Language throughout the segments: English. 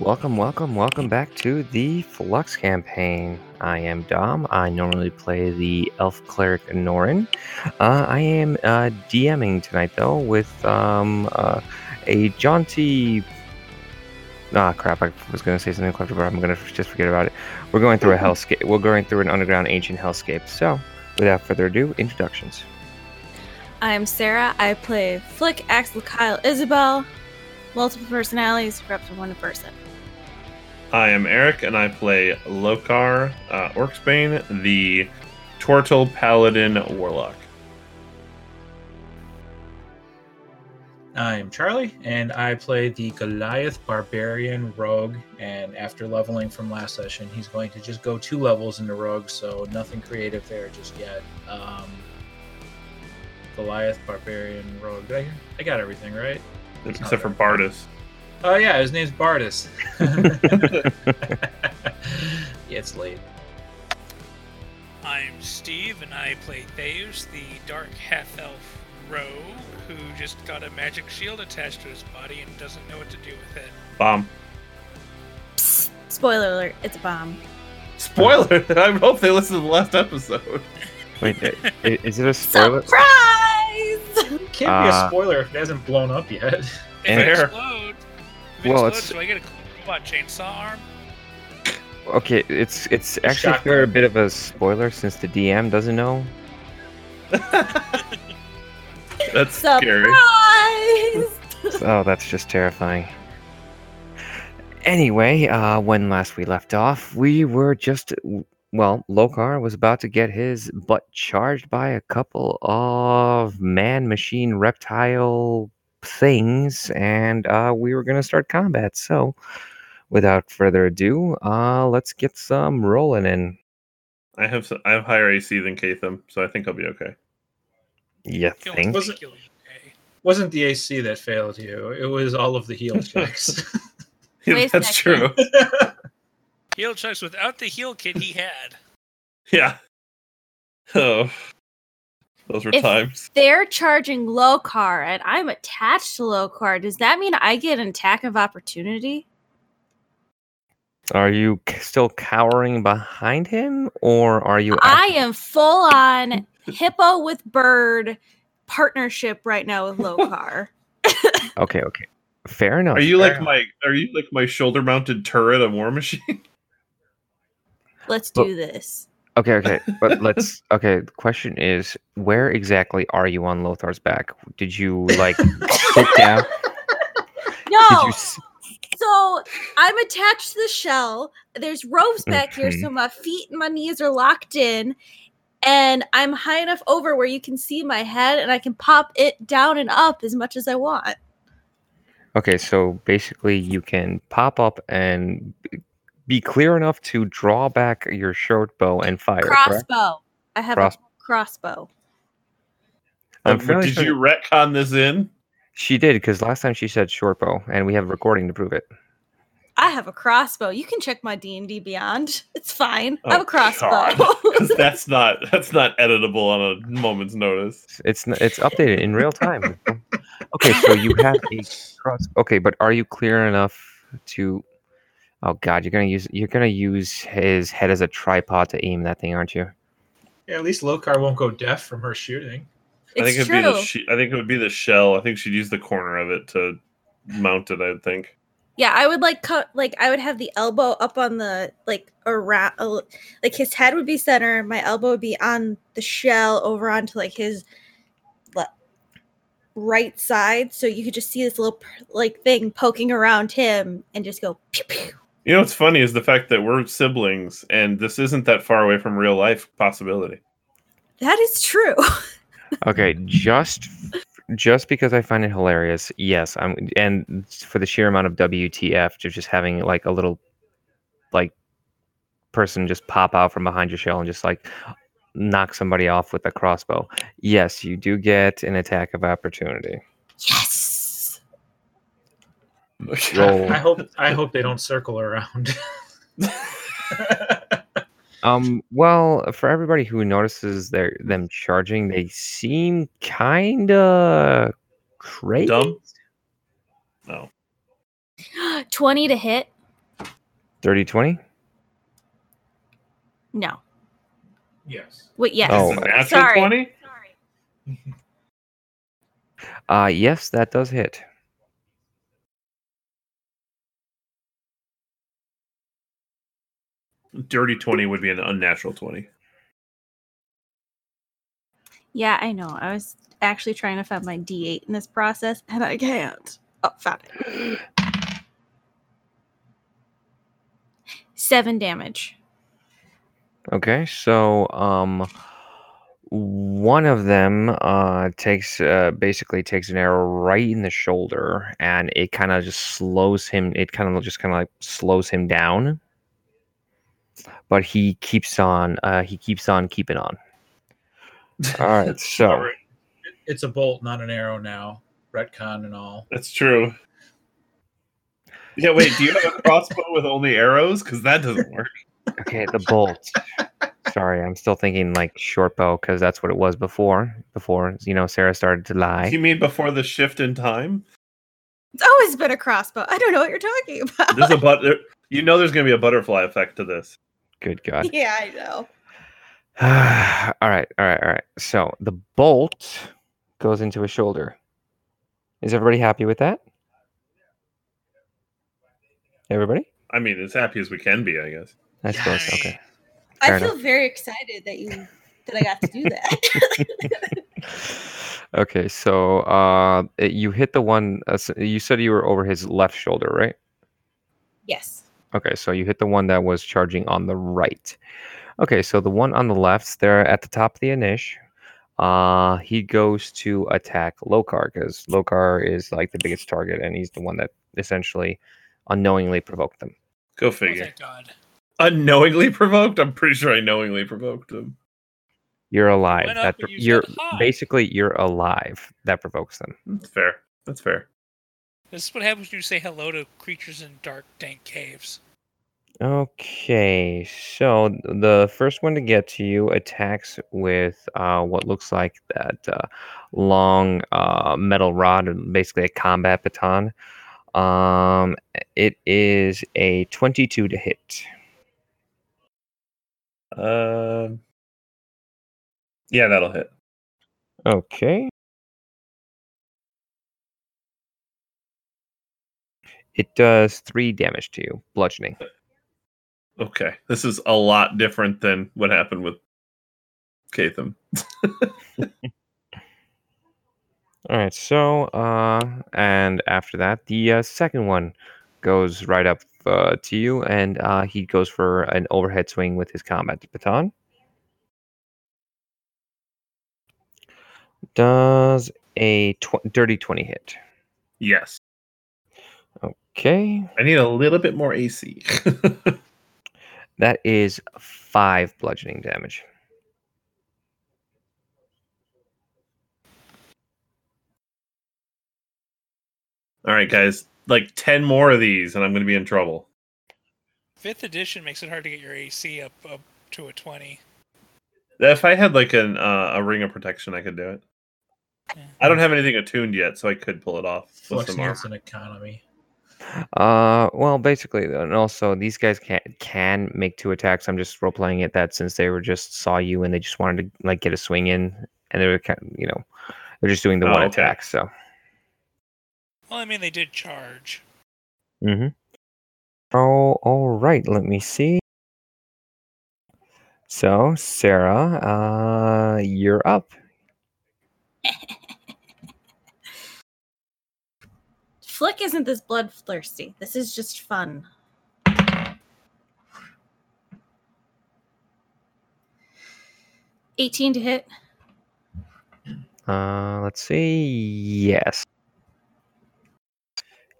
Welcome, welcome, welcome back to the Flux campaign. I am Dom. I normally play the Elf Cleric Norin. Uh, I am uh, DMing tonight, though, with um, uh, a jaunty. Ah, crap! I was going to say something clever, but I'm going to just forget about it. We're going through a hellscape. We're going through an underground ancient hellscape. So, without further ado, introductions. I'm Sarah. I play Flick, Axel, Kyle, Isabel. Multiple personalities, reps from one person. I am Eric, and I play Lokar uh, Orcsbane, the Tortle Paladin Warlock. I'm Charlie, and I play the Goliath Barbarian Rogue. And after leveling from last session, he's going to just go two levels into Rogue, so nothing creative there just yet. Um, Goliath Barbarian Rogue. Did I, I got everything right. Except for Bardus. Oh yeah, his name's Bardus. yeah, it's late. I'm Steve, and I play Theus, the dark half elf rogue who just got a magic shield attached to his body and doesn't know what to do with it. Bomb. Psst, spoiler alert, it's a bomb. Spoiler! I hope they listened to the last episode. Wait, i- i- is it a spoiler? Surprise! Can't be Uh, a spoiler if it hasn't blown up yet. If it Fair. explodes, if it Well, explodes, it's- do I get a what chainsaw arm? Okay, it's it's actually Shotgun. for a bit of a spoiler since the DM doesn't know. That's scary. Oh, that's just terrifying. Anyway, uh, when last we left off, we were just well, Lokar was about to get his butt charged by a couple of man-machine reptile things, and uh, we were gonna start combat. So, without further ado, uh, let's get some rolling in. I have s- I have higher AC than Katham, so I think I'll be okay. Yeah, Kill think? Was it- kill you, okay. Wasn't the AC that failed you? It was all of the heal checks. Wait a That's true. Heal checks without the heal kit he had. Yeah. Oh, those were If- times. They're charging Lokar, and I'm attached to Lokar. Does that mean I get an attack of opportunity? Are you still cowering behind him, or are you? I am full on hippo with bird partnership right now with Lokar. Okay, okay. Fair enough. Are you like enough. my Are you like my shoulder mounted turret of War Machine? Let's But- do this. Okay, okay. But let's okay, the question is where exactly are you on Lothar's back? Did you like sit down? No, s- so I'm attached to the shell. There's ropes back here, Mhm. so my feet and my knees are locked in. And I'm high enough over where you can see my head, and I can pop it down and up as much as I want. Okay, so basically you can pop up and be clear enough to draw back your short bow and fire. correct? crossbow. I have Cross- a crossbow. I'm did sure- you retcon this in? She did because last time she said short bow, and we have a recording to prove it. I have a crossbow. You can check my D and D Beyond. It's fine. I have Oh, a crossbow. That's not that's not editable on a moment's notice. It's n- it's updated in real time. okay, so you have a cross. Okay, but are you clear enough to? Oh God, you're gonna use you're gonna use his head as a tripod to aim that thing, aren't you? yeah, at least Lokar won't go deaf from her shooting. I think it's it'd true. be the she- I think it would be the shell. I think she'd use the corner of it to mount it. I think. Yeah, I would like cut like I would have the elbow up on the like around like his head would be center, my elbow would be on the shell over onto like his le- right side, so you could just see this little like thing poking around him and just go pew pew. You know what's funny is the fact that we're siblings, and this isn't that far away from real life possibility. That is true. Okay, just just because I find it hilarious, yes, I'm and for the sheer amount of WTF, to just having like a little like person just pop out from behind your shell and just like knock somebody off with a crossbow. Yes, you do get an attack of opportunity. yes. Roll. I hope I hope they don't circle around. Um, well, for everybody who notices their them charging, they seem kinda crazy. Dumb? No. 20 to hit. Dirty 20? No. Yes. Wait, yes. Oh, Is it natural sorry. 20? Uh, yes, that does hit. Dirty 20 would be an unnatural 20. Yeah, I know. I was actually trying to find my D8 in this process, and I can't. Oh, found it. Seven damage. Okay, so um, one of them uh takes uh basically takes an arrow right in the shoulder, and it kind of just slows him. It kind of just kind of like slows him down, but he keeps on. Uh, he keeps on keeping on. All right, so Alright. It's a bolt, not an arrow now. Retcon and all. That's true. Yeah, wait, do you have a crossbow with only arrows? Because that doesn't work. okay, the bolt. Sorry, I'm still thinking like short bow because that's what it was before. Before you know, Sarah started to lie. You mean before the shift in time? It's always been a crossbow. I don't know what you're talking about. There's a but. there- You know, there's going to be a butterfly effect to this. Good God. yeah, I know. all right, all right, all right. So the bolt goes into his shoulder. Is everybody happy with that? Everybody? I mean, as happy as we can be, I guess. I suppose. Yay. Okay. I feel enough. very excited that you that I got to do that. okay. So uh, it- you hit the one. Uh, you said you were over his left shoulder, right? yes. Okay. So you hit the one that was charging on the right. Okay. So the one on the left, there at the top of the Anish. Uh, he goes to attack Lokar because Lokar is like the biggest target, and he's the one that essentially unknowingly provoked them. Go Oh, figure. thank God. Unknowingly provoked? I'm pretty sure I knowingly provoked him. You're alive. Went That and pro- you you're basically you're alive. That provokes them. That's fair. That's fair. This is what happens when you say hello to creatures in dark, dank caves. Okay, so the first one to get to you attacks with uh, what looks like that uh, long uh, metal rod, and basically a combat baton. Um, it is a 22 to hit. Um. yeah, that'll hit. Okay. It does three damage to you, bludgeoning. Okay, this is a lot different than what happened with Katham. All right, so uh, and after that, the uh, second one goes right up uh, to you, and uh, he goes for an overhead swing with his combat baton. Does a tw- dirty twenty hit? Yes, Okay, I need a little bit more AC. that is five bludgeoning damage. All right, guys, like ten more of these, and I'm going to be in trouble. Fifth edition makes it hard to get your AC up up to a twenty. If I had like an uh, a ring of protection, I could do it. Yeah. I don't have anything attuned yet, so I could pull it off with Flux some armor. needs an economy. Uh, well, basically, and also these guys can can make two attacks. I'm just role playing it that since they were just saw you and they just wanted to like get a swing in, and they were kind of, you know, they're just doing the Oh, one okay. attack. So, Well, I mean, they did charge. mm-hmm. Oh, all right. Let me see. So, Sarah, uh, you're up. Flick isn't this bloodthirsty. This is just fun. Eighteen to hit. Uh, let's see. Yes.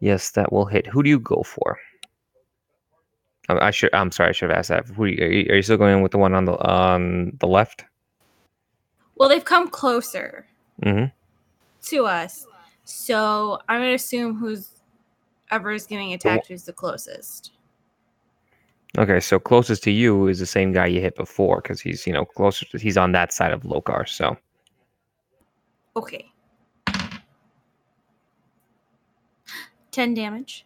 Yes, that will hit. Who do you go for? Um, I should. I'm sorry. I should have asked that. Who are you, are you, are you still going with the one on the on the left? Well, they've come closer Mm-hmm. to us, so I'm gonna assume who's ever is getting attacked who's the closest. Okay, so closest to you is the same guy you hit before because he's you know closer. To, he's on that side of Lokar. So Okay. Ten damage.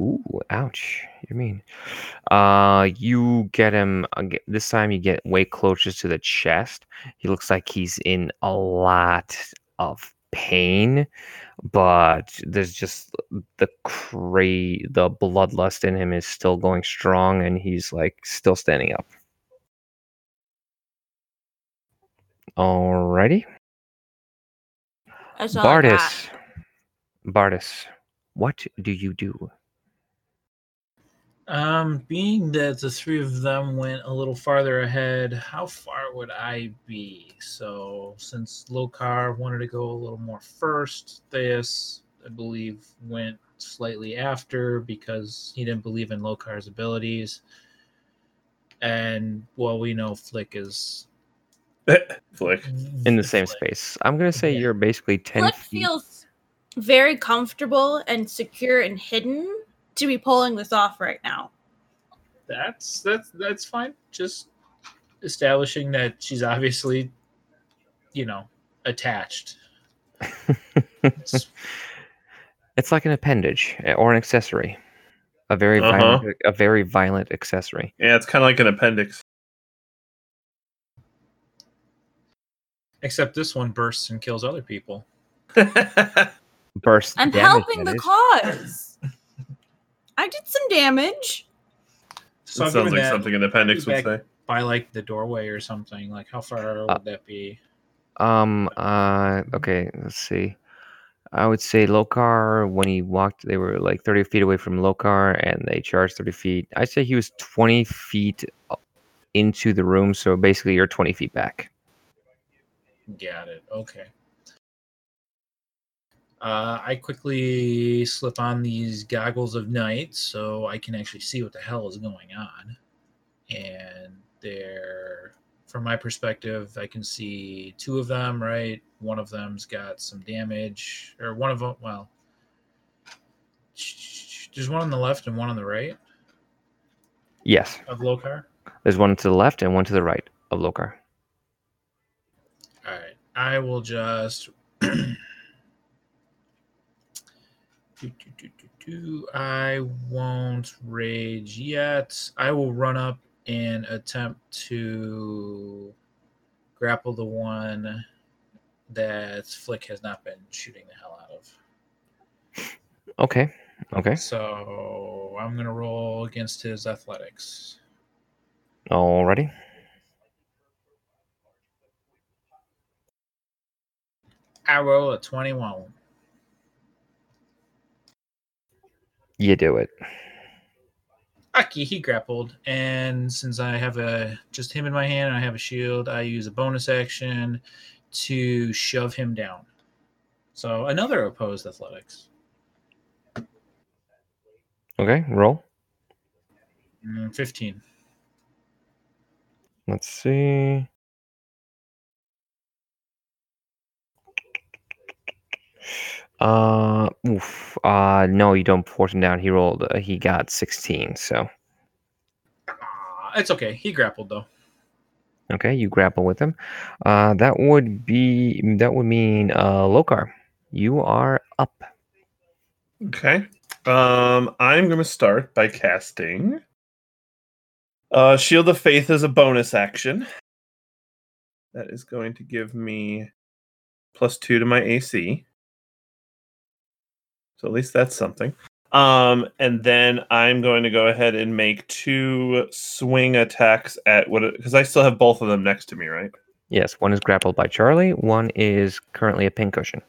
Ooh, ouch. You mean? Uh, you get him this time. You get way closer to the chest. He looks like he's in a lot of pain, but there's just the cra- the bloodlust in him is still going strong, and he's like still standing up. Alrighty, That's all I got. Bardis. Bardis, what do you do? Um, being that the three of them went a little farther ahead, how far would I be? So, since Lokar wanted to go a little more first, Theus, I believe, went slightly after because he didn't believe in Lokar's abilities. And well, we know Flick is Flick. In the same space, I'm gonna say Yeah. you're basically ten Flick feet. feels very comfortable and secure and hidden to be pulling this off right now. That's that's that's fine. Just establishing that she's obviously, you know, attached. It's- It's like an appendage or an accessory, a very Uh-huh. violent, a very violent accessory. Yeah, it's kind of like an appendix. Except this one bursts and kills other people. Burst. I'm damage, helping the is. cause. I did some damage. So it sounds like that something an appendix would say. by like the doorway or something. Like how far would Uh, that be? Um. Uh. Okay. Let's see. I would say Lokar when he walked, they were like 30 feet away from Lokar, and they charged 30 feet. I'd say he was 20 feet into the room, so basically you're 20 feet back. Got it. Okay. Uh, I quickly slip on these goggles of night so I can actually see what the hell is going on. And they're, from my perspective, I can see two of them, right? One of them's got some damage, or one of them, well, there's one on the left and one on the right Yes. of Lokar. There's one to the left and one to the right of Lokar. All right. I will just. Do, do, do. I won't rage yet. I will run up and attempt to grapple the one that Flick has not been shooting the hell out of. Okay. Okay. So I'm going to roll against his athletics. Alrighty. I roll a 21. You do it. Aki, he grappled, and since I have a just him in my hand and I have a shield, I use a bonus action to shove him down. So another opposed athletics. Okay. Roll. Mm, Fifteen. Let's see. Uh, oof. Uh, no, you don't force him down. He rolled. Uh, he got sixteen. So It's okay. He grappled though. okay, you grapple with him. Uh, that would be that would mean uh, Lokar, you are up. Okay. Um, I'm going to start by casting uh, Shield of Faith as a bonus action. That is going to give me plus two to my AC. So at least that's something. Um, and then I'm going to go ahead and make two swing attacks at what because I still have both of them next to me, right? Yes, one is grappled by Charlie. One is currently a pincushion.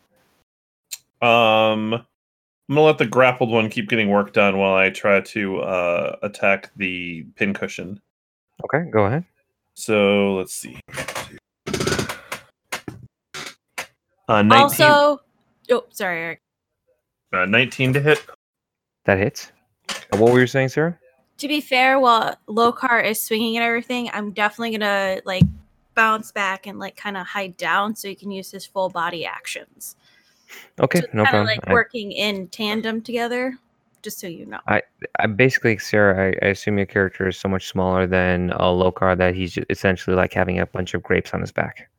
Um, I'm gonna let the grappled one keep getting work done while I try to uh, attack the pincushion. Okay, go ahead. So let's see. Uh, 19, Also, oh, sorry, Eric. Uh, 19 to hit. That hits. Uh, What were you saying, Sarah? To be fair, while Lokar is swinging and everything, I'm definitely gonna like bounce back and like kind of hide down so he can use his full body actions. Okay, so no kind of problem. like I- working in tandem together, just so you know. I I basically, Sarah, I, I assume your character is so much smaller than a Lokar that he's ju- essentially like having a bunch of grapes on his back.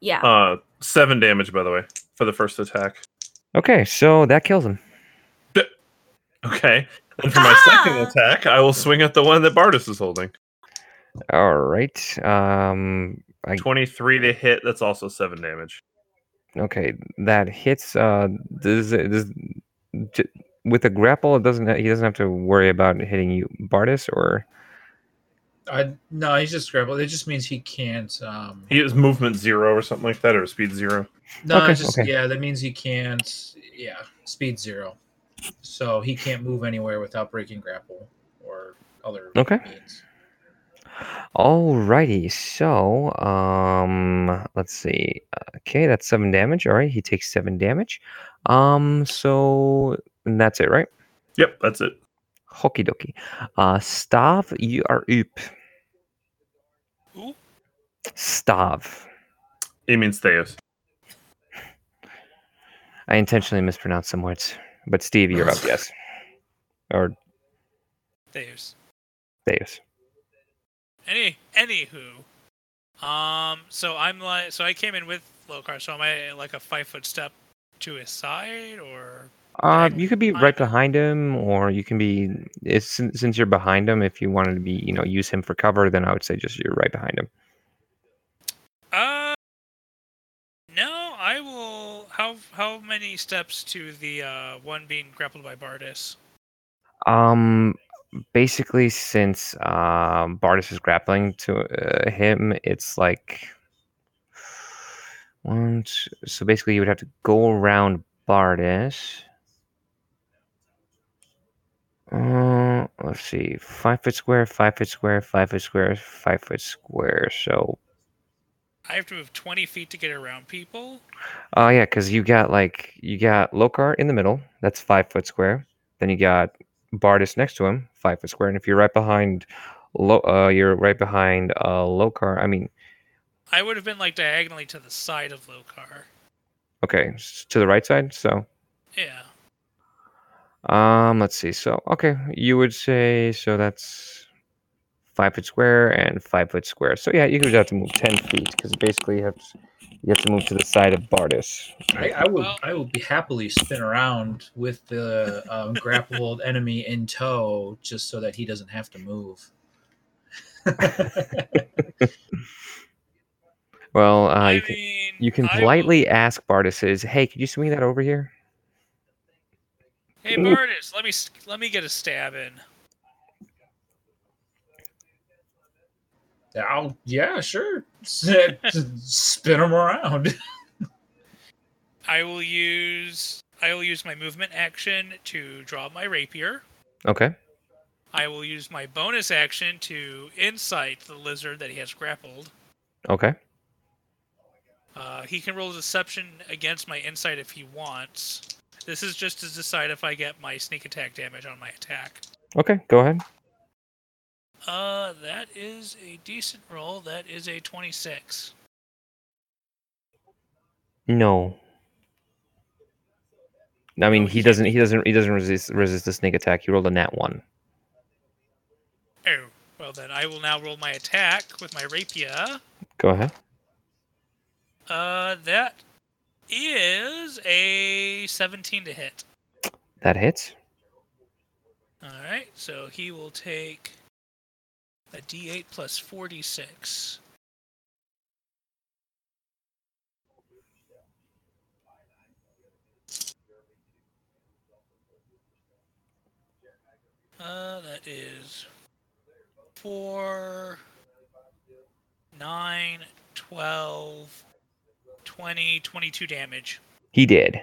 Yeah. Uh, seven damage, by the way, for the first attack. Okay, so that kills him. Okay. And for my second Ah! attack, I will swing at the one that Bardis is holding. All right. Um. I, 23 to hit. That's also seven damage. okay. That hits. Uh. Does it does with a grapple? It doesn't. He doesn't have to worry about hitting you, Bardis, or I no, he's just grappled. It just means he can't. Um, He has movement zero or something like that, or speed zero. no, Okay, just okay. yeah, that means he can't. Yeah, speed zero, so he can't move anywhere without breaking grapple or other Okay. means. Alrighty, so um, let's see. Okay, that's seven damage. All right, he takes seven damage. Um, so and that's it, right? Yep, that's it. Hoki dokie. Uh, Stav, you are up. Who? Stav. It means Theos. I intentionally mispronounced some words, but Steve, you're up. Yes, or Theus. Theus. Any anywho. Um so I'm like so I came in with Lokar, so am I like a five foot step to his side or Uh, you could be right behind him, or you can be. It's, since since you're behind him, if you wanted to be, you know, use him for cover, then I would say just you're right behind him. uh no, I will how how many steps to the uh one being grappled by Bardis? Um, basically, since um Bardis is grappling to uh, him, it's like one. t- So basically, you would have to go around Bardis. Uh, let's see, five foot square, five foot square, five foot square, five foot square. So, I have to move twenty feet to get around people. uh, yeah, because you got like you got Lokar in the middle. That's five foot square. Then you got Bardis next to him, five foot square. And if you're right behind, Lo, uh, you're right behind uh Lokar. I mean, I would have been like diagonally to the side of Lokar. okay, to the right side. So, Yeah. Um, let's see. So, okay, you would say so. That's five foot square and five foot square. So yeah, you would have to move ten feet because basically you have to, you have to move to the side of Bardis. I, I would Well- I will be happily spin around with the um, grappled enemy in tow just so that he doesn't have to move. Well, uh, I you can mean, you can I will- politely ask Bardis, "Is hey, could you swing that over here?" Hey Bardis, let me let me get a stab in. I'll, yeah, sure. Spin him around. I will use I will use my movement action to draw my rapier. Okay. I will use my bonus action to insight the lizard that he has grappled. Okay. Uh, he can roll deception against my insight if he wants. This is just to decide if I get my sneak attack damage on my attack. Okay. Go ahead. Uh, that is a decent roll. That is a 26. No. I mean, he doesn't. He doesn't. He doesn't resist resist the sneak attack. He rolled a nat one. Oh, well then I will now roll my attack with my rapier. Go ahead. Uh, that is a 17 to hit. That hits. All right, so he will take a d8 plus 46. Uh, that is 4, 9, 12, 20, 22 damage. He did.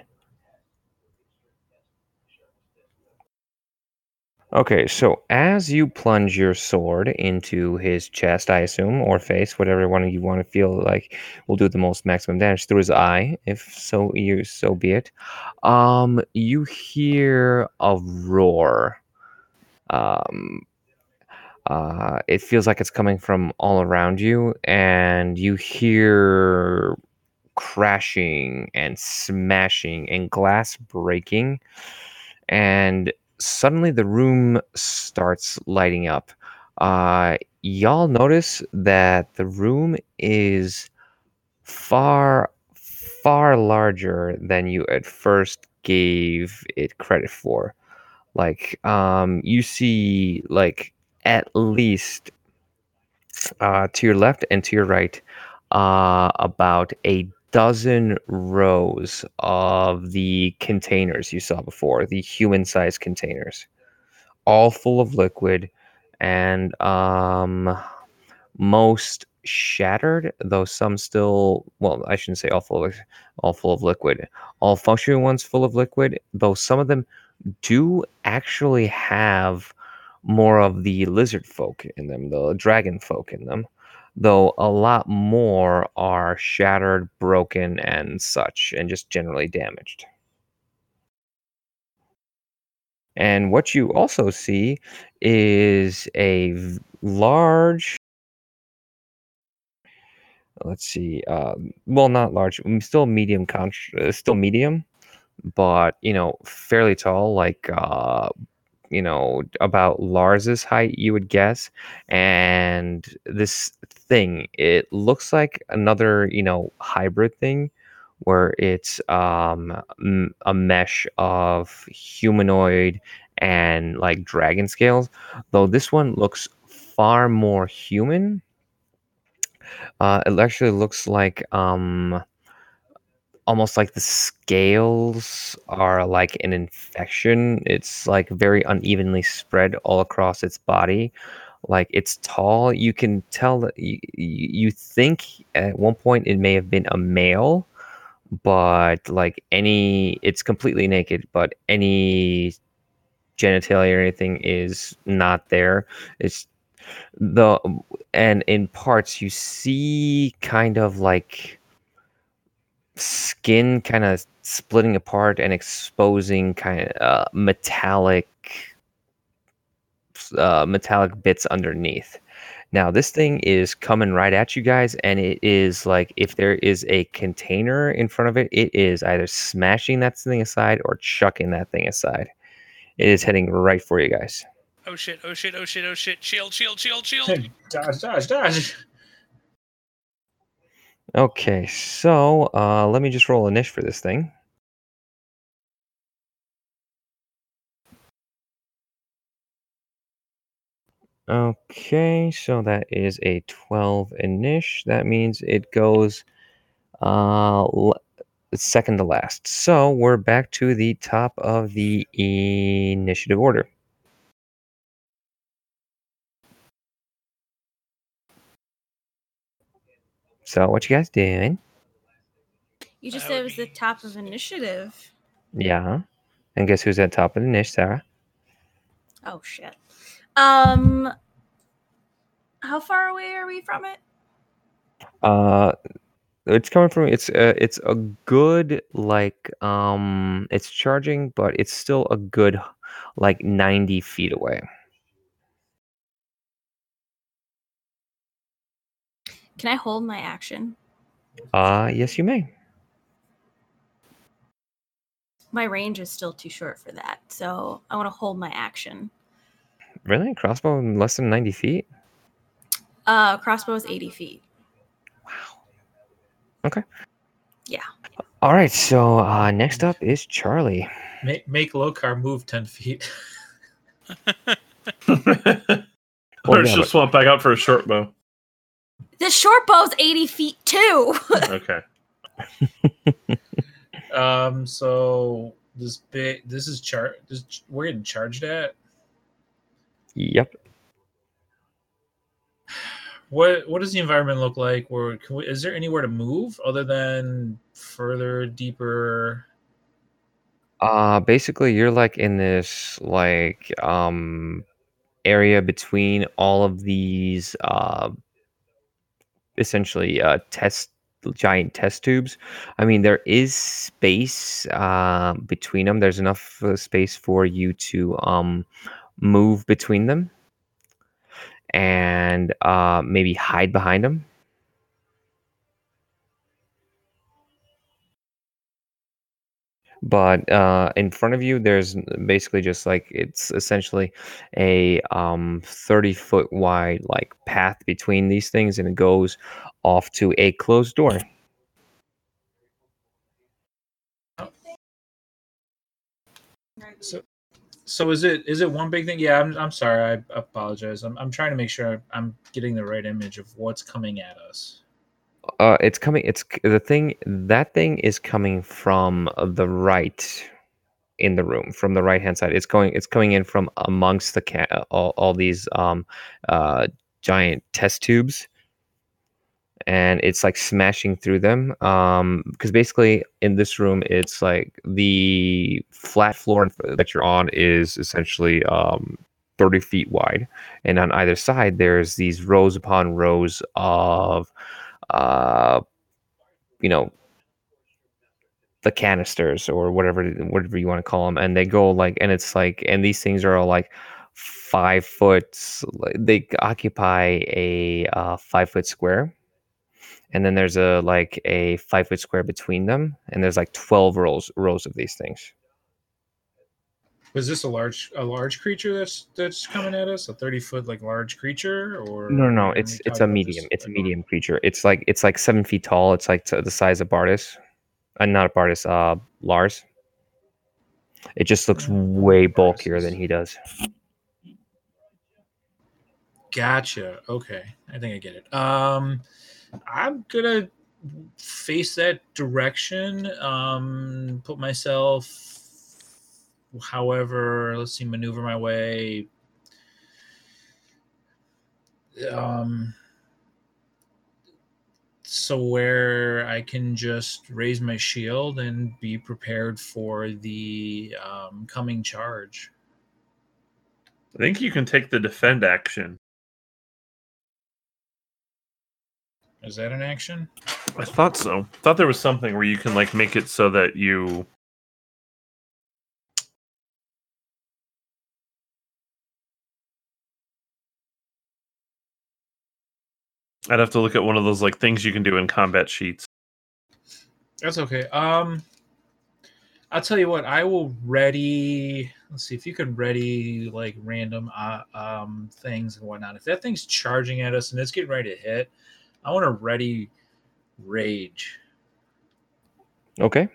Okay, so as you plunge your sword into his chest, I assume, or face, whatever one you want to feel like will do the most maximum damage through his eye, if so you so be it. Um, you hear a roar. Um, uh, it feels like it's coming from all around you, and you hear crashing and smashing and glass breaking and suddenly the room starts lighting up. Uh y'all notice that the room is far far larger than you at first gave it credit for. Like um, you see like at least uh, to your left and to your right uh, about a dozen rows of the containers you saw before, the human-sized containers, all full of liquid, and um, most shattered, though some still. Well, I shouldn't say all full of all full of liquid. All functioning ones full of liquid, though some of them do actually have more of the lizard folk in them, the dragon folk in them, though a lot more are shattered, broken, and such, and just generally damaged. And what you also see is a large. Let's see. Uh, well, not large. Still medium. Con- uh, still medium, but you know, fairly tall. Like uh, you know, about Lars's height, you would guess. And this thing, it looks like another, you know, hybrid thing where it's um, a mesh of humanoid and like dragon scales, though this one looks far more human. Uh, it actually looks like um, almost like the scales are like an infection. It's like very unevenly spread all across its body. Like it's tall. You can tell that you, you think at one point it may have been a male, but like any, it's completely naked, but any genitalia or anything is not there. It's the, and in parts you see kind of like, skin kind of splitting apart and exposing kind of uh, metallic uh, metallic bits underneath. Now this thing is coming right at you guys, and it is like if there is a container in front of it, it is either smashing that thing aside or chucking that thing aside. It is heading right for you guys. Oh shit! Oh shit! Oh shit! Oh shit! Shield! Shield! Shield! Shield! dodge, dodge, dodge. Okay, so uh, let me just roll a niche for this thing. Okay, so that is a 12 niche. That means it goes uh, second to last. So we're back to the top of the initiative order. So what you guys doing? You just said it was the top of initiative. Yeah. And guess who's at top of the niche, Sarah? Oh shit. Um how far away are we from it? Uh it's coming from it's uh, it's a good like um it's charging but it's still a good like 90 feet away Can I hold my action? uh yes you may My range is still too short for that, so I want to hold my action. really crossbow in less than 90 feet Uh crossbow is 80 feet. Wow. Okay. Yeah. All right so uh next up is charlie Make, make Lokar move 10 feet. or Well, yeah, she'll but- swap back out for a short bow. The short bow's 80 feet too. Okay. Um, so this big, this is char. This we're getting charged at. yep What what does the environment look like? Or can we, is there anywhere to move other than further, deeper? uh basically you're like in this like um area between all of these uh essentially uh test giant test tubes. I mean there is space uh, between them there's enough uh, space for you to um move between them and uh maybe hide behind them but uh, in front of you there's basically just like it's essentially a um, 30 foot wide like path between these things and it goes off to a closed door So So is it is it one big thing? Yeah, I'm I'm sorry. I apologize. I'm I'm trying to make sure I'm getting the right image of what's coming at us. Uh, it's coming. It's the thing. That thing is coming from the right in the room, from the right hand side. It's going. It's coming in from amongst the ca- all, all these um, uh, giant test tubes, and it's like smashing through them. Um, because basically in this room, it's like the flat floor that you're on is essentially um 30 feet wide, and on either side there's these rows upon rows of uh, you know, the canisters or whatever whatever you want to call them, and they go like, and it's like, and these things are all like five foot. They occupy a uh, five foot square, and then there's a like a five foot square between them, and there's like twelve rows rows of these things. Was this a large a large creature that's that's coming at us? A thirty foot like large creature or No, no, no. It's it's a medium. It's a medium creature. It's like it's like seven feet tall. It's like the size of Bardis, uh, not Bardis. Uh, Lars. It just looks way bulkier than he does. Gotcha. Okay, I think I get it. Um, I'm gonna face that direction. Um, put myself, however, let's see, maneuver my way. Um, so where I can just raise my shield and be prepared for the um, coming charge. I think you can take the defend action. Is that an action? I thought so. I Thought there was something where you can like make it so that you I'd have to look at one of those like things you can do in combat sheets. That's okay. Um, I'll tell you what. I will ready. Let's see if you can ready like random uh, um things and whatnot. If that thing's charging at us and it's getting ready to hit, I want to ready rage. Okay.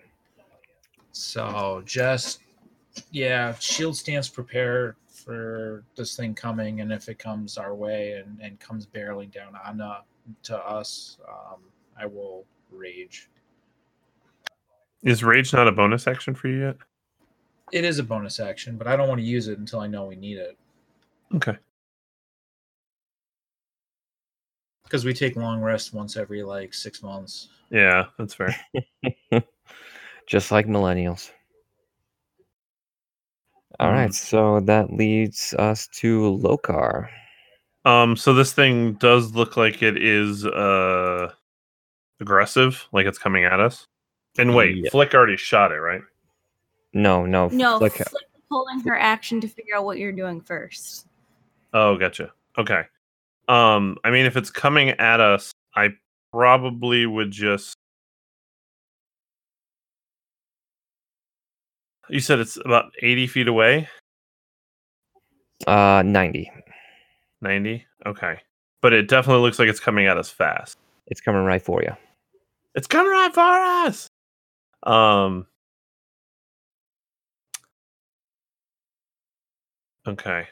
So just yeah, shield stance prepare for this thing coming, and if it comes our way and and comes barreling down on uh, to us, um, I will rage. Is rage not a bonus action for you yet? It is a bonus action, but I don't want to use it until I know we need it Okay. because we take long rests once every like six months. Yeah, that's fair. Just like millennials. All right, so that leads us to Lokar. Um, so this thing does look like it is uh aggressive, like it's coming at us. And wait, Yeah. Flick already shot it, right? No, no, No, Flick- Flick pulling her action to figure out what you're doing first. Oh, gotcha. Okay. Um, I mean, if it's coming at us, I probably would just. You said it's about eighty feet away. uh, ninety. Ninety. Okay, but it definitely looks like it's coming at us fast. It's coming right for you. It's coming right for us. Um. Okay.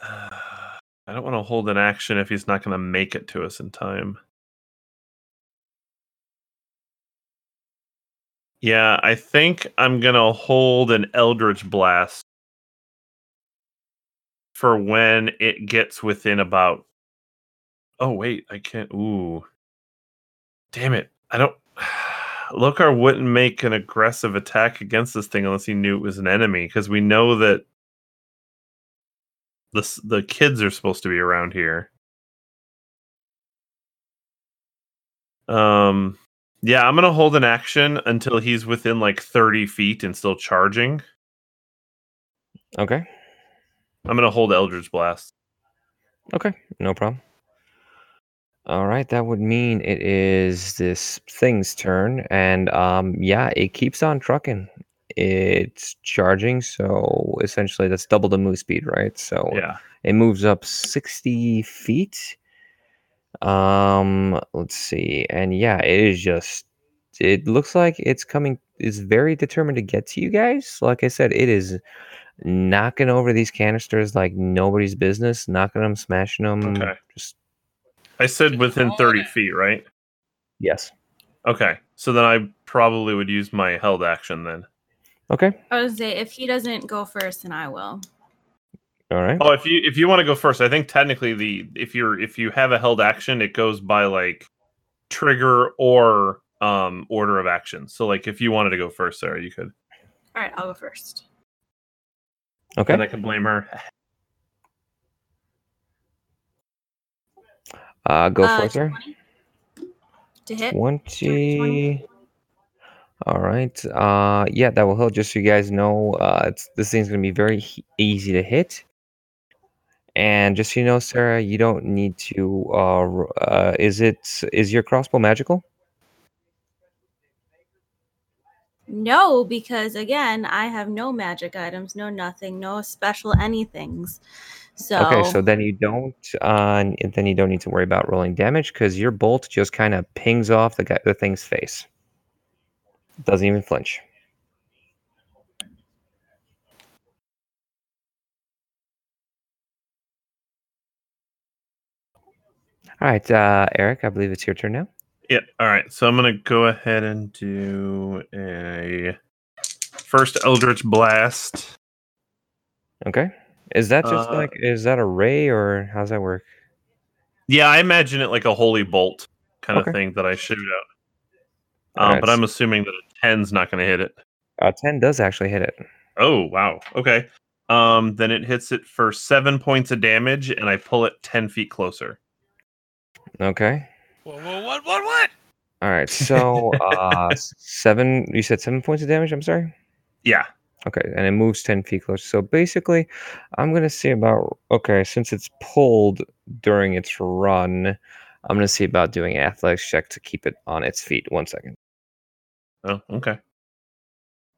I don't want to hold an action if he's not going to make it to us in time. Yeah, I think I'm to hold an Eldritch Blast for when it gets within about. Oh, wait, I can't. Ooh. Damn it. I don't. Lokar wouldn't make an aggressive attack against this thing unless he knew it was an enemy because we know that the the kids are supposed to be around here. Um, yeah, I'm gonna hold an action until he's within like 30 feet and still charging. Okay. I'm gonna hold Eldritch Blast. Okay, no problem. All right, that would mean it is this thing's turn, and um, yeah, it keeps on trucking. It's charging, so essentially that's double the move speed, right? So Yeah, it moves up sixty feet. Um, let's see, and yeah, it is just. It looks like it's coming is very determined to get to you guys. Like I said, it is knocking over these canisters like nobody's business, knocking them, smashing them. Okay. Just I said within 30 feet, right? yes. Okay. So then I probably would use my held action then. Okay. I was say if he doesn't go first, then I will. All right. Oh, if you if you want to go first, I think technically the if you're if you have a held action, it goes by like trigger or um order of action. So like if you wanted to go first, Sarah, you could. All right, I'll go first. Okay. And I can blame her. Uh, go Uh, for it, sir. 20 To hit. 20. All right. Uh, yeah, that will help. Just so you guys know, uh, it's, this thing's going to be very he- easy to hit. And just so you know, Sarah, you don't need to. Uh, uh, is it is your crossbow magical? No, because again, I have no magic items, no nothing, no special anythings. So, Okay, so then you don't. Uh, then you don't need to worry about rolling damage because your bolt just kind of pings off the guy, the thing's face. Doesn't even flinch. All right, uh, Eric, I believe it's your turn now. Yeah. All right. So I'm gonna go ahead and do a first Eldritch Blast. Okay. Is that just Uh, like is that a ray or how's that work? Yeah, I imagine it like a holy bolt kind Okay. of thing that I shoot out. Um, Alright, But I'm assuming that a 10's not going to hit it. A ten does actually hit it. Oh wow. Okay. Um, then it hits it for seven points of damage, and I pull it ten feet closer. Okay. Whoa, whoa, what, what, what? All right. So uh, seven. You said seven points of damage. I'm sorry. Yeah. Okay, and it moves ten feet closer. So basically, I'm gonna see about okay since it's pulled during its run. I'm gonna see about doing an athletics check to keep it on its feet. One second. Oh, okay.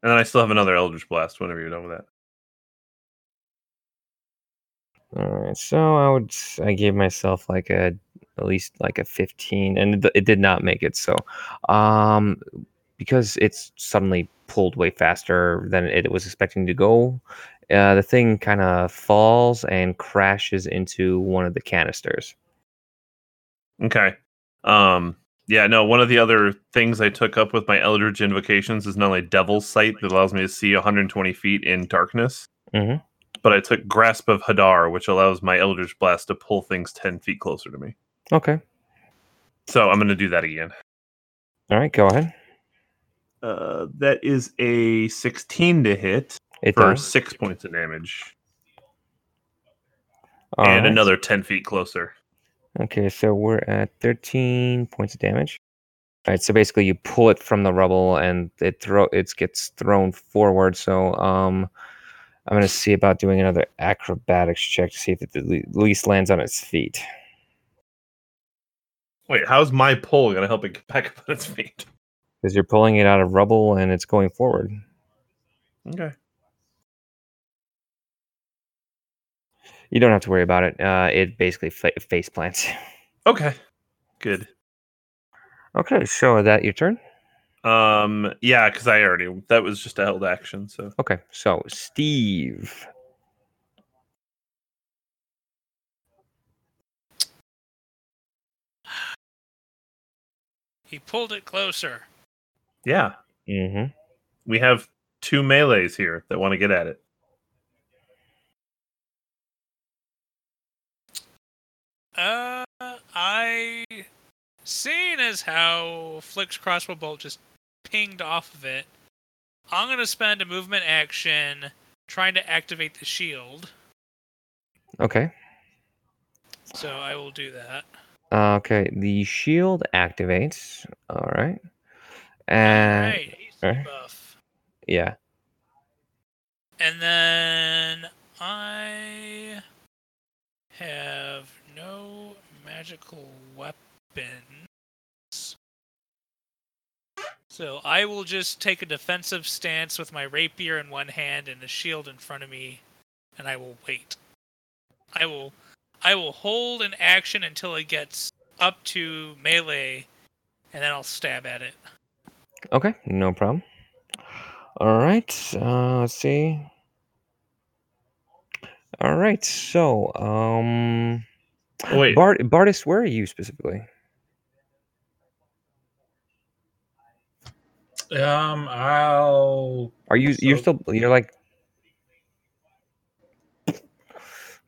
And then I still have another Eldritch Blast whenever you're done with that. All right, so I would I gave myself like a at least like a 15, and it, it did not make it. So, um, because it's suddenly pulled way faster than it was expecting to go, uh, the thing kind of falls and crashes into one of the canisters. Okay. Um. Yeah. No. One of the other things I took up with my Eldritch invocations is not only Devil's Sight that allows me to see 120 feet in darkness, Mhm. but I took Grasp of Hadar, which allows my Eldritch Blast to pull things 10 feet closer to me. Okay, So I'm going to do that again. all right, go ahead. Uh, that is a 16 to hit It for does. six points of damage, All and right. another 10 feet closer. Okay, so we're at 13 points of damage. All right, so basically you pull it from the rubble and it throw it gets thrown forward. So um, I'm gonna see about doing another acrobatics check to see if it at at least lands on its feet. Wait, how's my pull going to help it get back up on its feet? Because you're pulling it out of rubble and it's going forward. Okay. You don't have to worry about it. Uh, it basically fa- face plants. Okay. Good. okay, so is that your turn? Um. Yeah, because I already that was just a held action. So Okay, so Steve. He pulled it closer. yeah, Mm-hmm. we have two melees here that want to get at it. Uh, I seeing as how Flick's crossbow bolt just pinged off of it, I'm gonna spend a movement action trying to activate the shield. Okay. So I will do that. Uh, okay, the shield activates. All right. And Alright, he's alright. buff. yeah. And then I have no magical weapons. So I will just take a defensive stance with my rapier in one hand and the shield in front of me, and I will wait. I will I will hold an action until it gets up to melee, and then I'll stab at it. Okay, no problem. All right. Uh, let's see. All right. So, um, Wait, Bart, Bardis, where are you specifically? Um, I'll. Are you? you're still. You're like.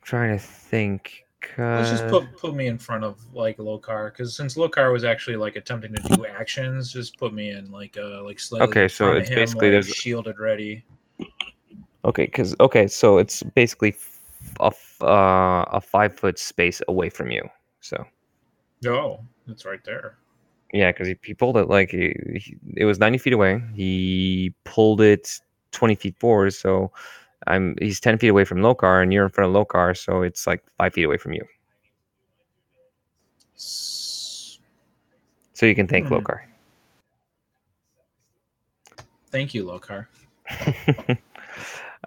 trying to think. Let's just put put me in front of like Lokar, because since Lokar was actually like attempting to do actions, just put me in like uh like slightly Okay, so it's him, basically like, there's- shielded ready. Okay, because okay, so it's basically a uh, a five foot space away from you. So Oh, it's right there. yeah, because he, he pulled it like he, he- it was ninety feet away. He pulled it twenty feet forward. So I'm he's ten feet away from Lokar, and you're in front of Lokar, so it's like five feet away from you. So you can thank Hmm. Lokar. Thank you, Lokar.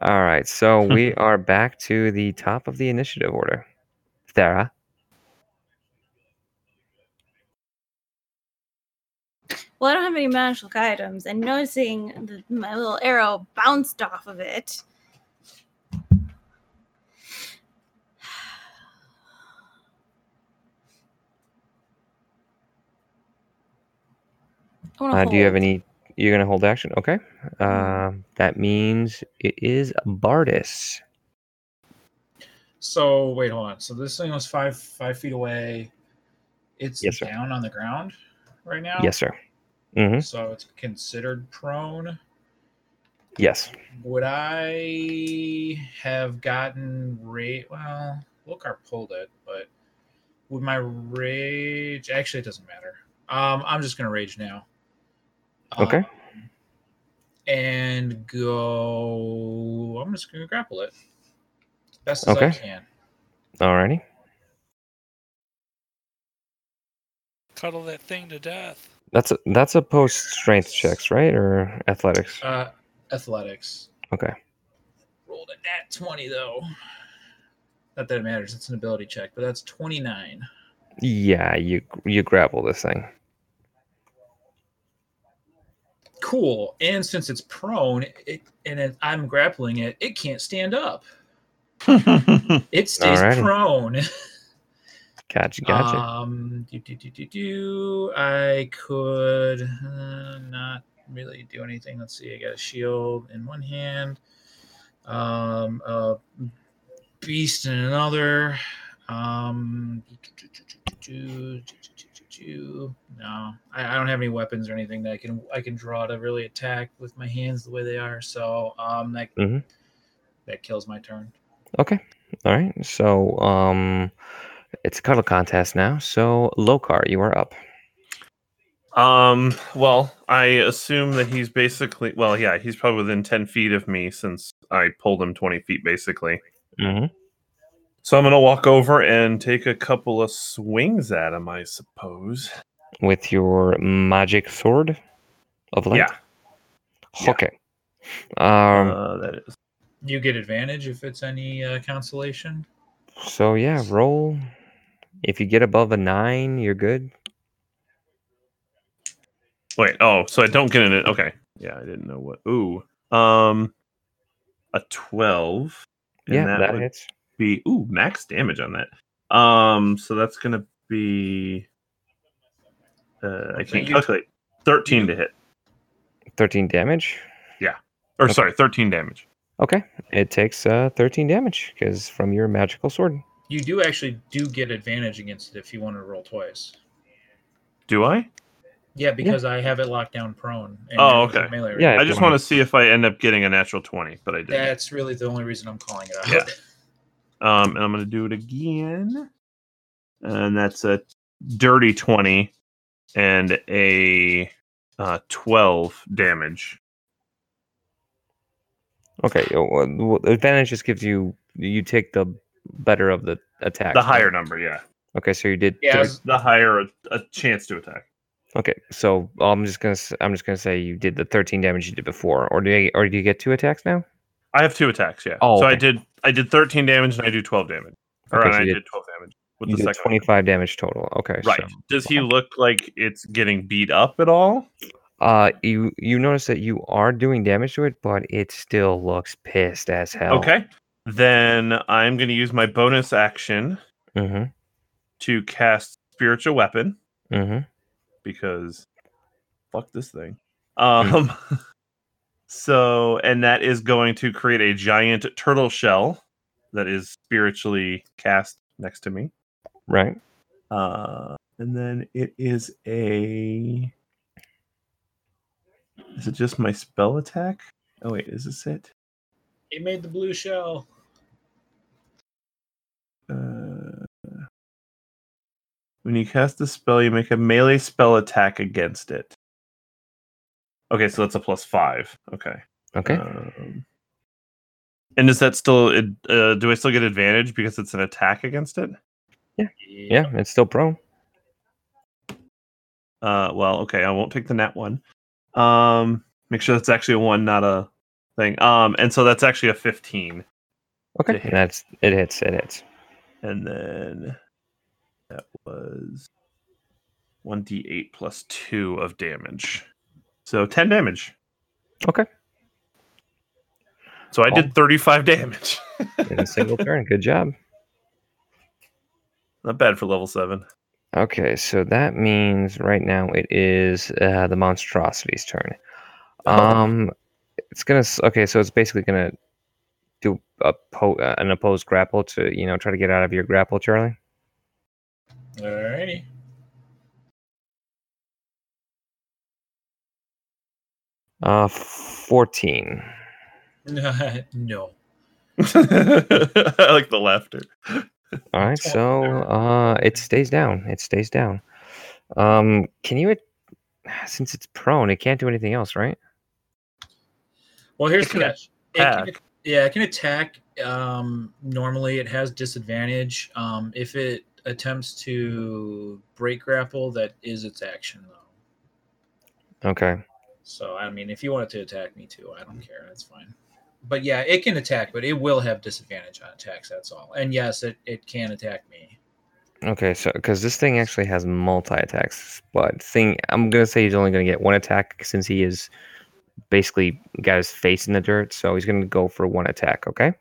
All right, so we are back to the top of the initiative order. Thera. Well, I don't have any magical items, and noticing that my little arrow bounced off of it. Uh, do you have any? You're gonna hold action, okay? Um, that means it is Bardis. So wait, hold on. So this thing was five five feet away. It's Yes, sir. down on the ground right now. Yes, sir. Mm-hmm. So it's considered prone. Yes. Would I have gotten rage? Well, Lokar pulled it, but would my rage? Actually, it doesn't matter. Um, I'm just gonna rage now. Okay. Um, and go. I'm just gonna grapple it. Best as I Okay. can. Alrighty. Cuddle that thing to death. That's a, that's a post strength checks, right, or athletics? Uh, athletics. Okay. Rolled a nat 20 though. Not that it matters. It's an ability check, but that's 29. Yeah, you you grapple this thing. Cool. And since it's prone, it, and it, I'm grappling it, it can't stand up. It stays Alrighty. prone. Gotcha, gotcha. Um, do, do, do, do, do. I could uh, not really do anything. Let's see. I got a shield in one hand, um, a beast in another. Um, do, do, do, do, no, I, I don't have any weapons or anything that I can I can draw to really attack with my hands the way they are. So um, that Mhm. that kills my turn. Okay. All right. So um, it's a cuddle contest now. So Lokar, you are up. Um, well, I assume that he's basically well, yeah, he's probably within ten feet of me since I pulled him twenty feet basically. Mm-hmm. So I'm gonna walk over and take a couple of swings at him, I suppose. With your magic sword of light. Yeah. yeah. Okay. Um. uh, that is You get advantage if it's any uh, constellation. So yeah, roll. If you get above a nine, you're good. wait, oh, so I don't get in it. Okay. Yeah, I didn't know what ooh. Um a twelve. and yeah, that, would hits. Be ooh, max damage on that. Um, so that's gonna be uh I can't calculate. Thirteen to hit. Thirteen damage. Yeah, or Okay. sorry, thirteen damage. Okay, it takes uh, 13 damage because from your magical sword. You do actually do get advantage against it if you want to roll twice. Do I? Yeah, because I have it locked down prone. and Oh, okay. melee Yeah. I just want to see if I end up getting a natural 20, but I didn't. That's really the only reason I'm calling it out. Yeah. Um, and I'm going to do it again. And that's a dirty 20 and a uh, 12 damage. Okay, uh, well, advantage just gives you you take the better of the attack. The higher number, yeah. Okay, so you did. Yeah, The higher a, a chance to attack. Okay, so I'm just gonna I'm just gonna say you did the 13 damage you did before, or do you or do you get two attacks now? I have two attacks, yeah. Oh, So I did I did 13 damage and I do 12 damage. Or Okay, so I did, did- 12 damage with You the did second one. 25 damage total. Okay, Right. so- Does he look like it's getting beat up at all? Uh, you you notice that you are doing damage to it, but it still looks pissed as hell. Okay. Then I'm going to use my bonus action Mm-hmm. to cast spiritual weapon Mm-hmm. because fuck this thing. Um so and that is going to create a giant turtle shell that is spiritually cast next to me. Right. Uh and then it is a Is it just my spell attack? Oh wait, is this it? He made the blue shell. Uh, when you cast the spell, you make a melee spell attack against it. Okay, so that's a plus five. Okay. Okay. Um, and is that still? Uh, do I still get advantage because it's an attack against it? yeah, Yeah, it's still prone. Uh, well, okay, I won't take the net one. Um, make sure that's actually a one, not a thing. Um, and so that's actually a fifteen, Okay. hit. That's it hits. It hits. and then that was one d eight plus two of damage, so ten damage. Okay. So I Oh. did thirty-five damage. In a single turn. Good job. Not bad for level seven. Okay, so that means right now it is uh, the monstrosity's turn. Oh. Um, it's gonna. Okay, so it's basically gonna do a po- uh, an opposed grapple to you know try to get out of your grapple, Charlie. Alrighty. Uh, fourteen. no. I like the laughter. All right, so uh, it stays down. It stays down. Um, can you? Since it's prone, it can't do anything else, right? Well, here's the can catch. It can- yeah, it can attack. Um, normally, it has disadvantage. Um, if it attempts to break grapple, that is its action, though. Okay. So, I mean, if you want it to attack me too, I don't mm. care. That's fine. But yeah, it can attack, but it will have disadvantage on attacks. That's all. And yes, it, it can attack me. Okay, so because this thing actually has multi attacks, but thing I'm gonna say he's only gonna get one attack since he is basically got his face in the dirt, so he's gonna go for one attack. Okay.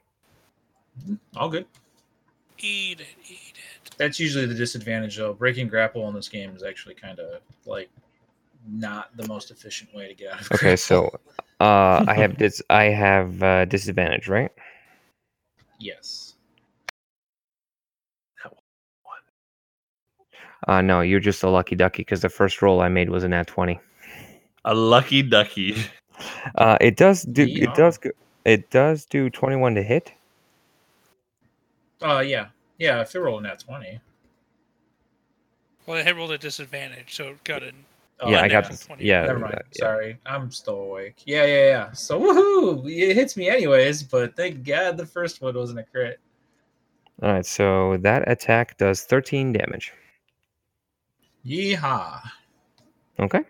Mm-hmm, all good. Eat it, eat it. That's usually the disadvantage, though. Breaking grapple in this game is actually kind of like not the most efficient way to get out of. Okay, so uh, I have this. I have uh, disadvantage, right? yes. Uh, no, you're just a lucky ducky because the first roll I made was a nat twenty. A lucky ducky. Uh, it does do Yeah. it does go, it does do twenty one to hit. Uh, yeah, yeah. If you're rolling that twenty. Well, it I rolled a disadvantage, so it got a Oh, yeah, I got got 20. Yeah, Never mind. yeah. Sorry, I'm still awake. Yeah, yeah, yeah. So woohoo! It hits me anyways, but thank God the first one wasn't a crit. All right, so that attack does thirteen damage. Yeehaw! Okay.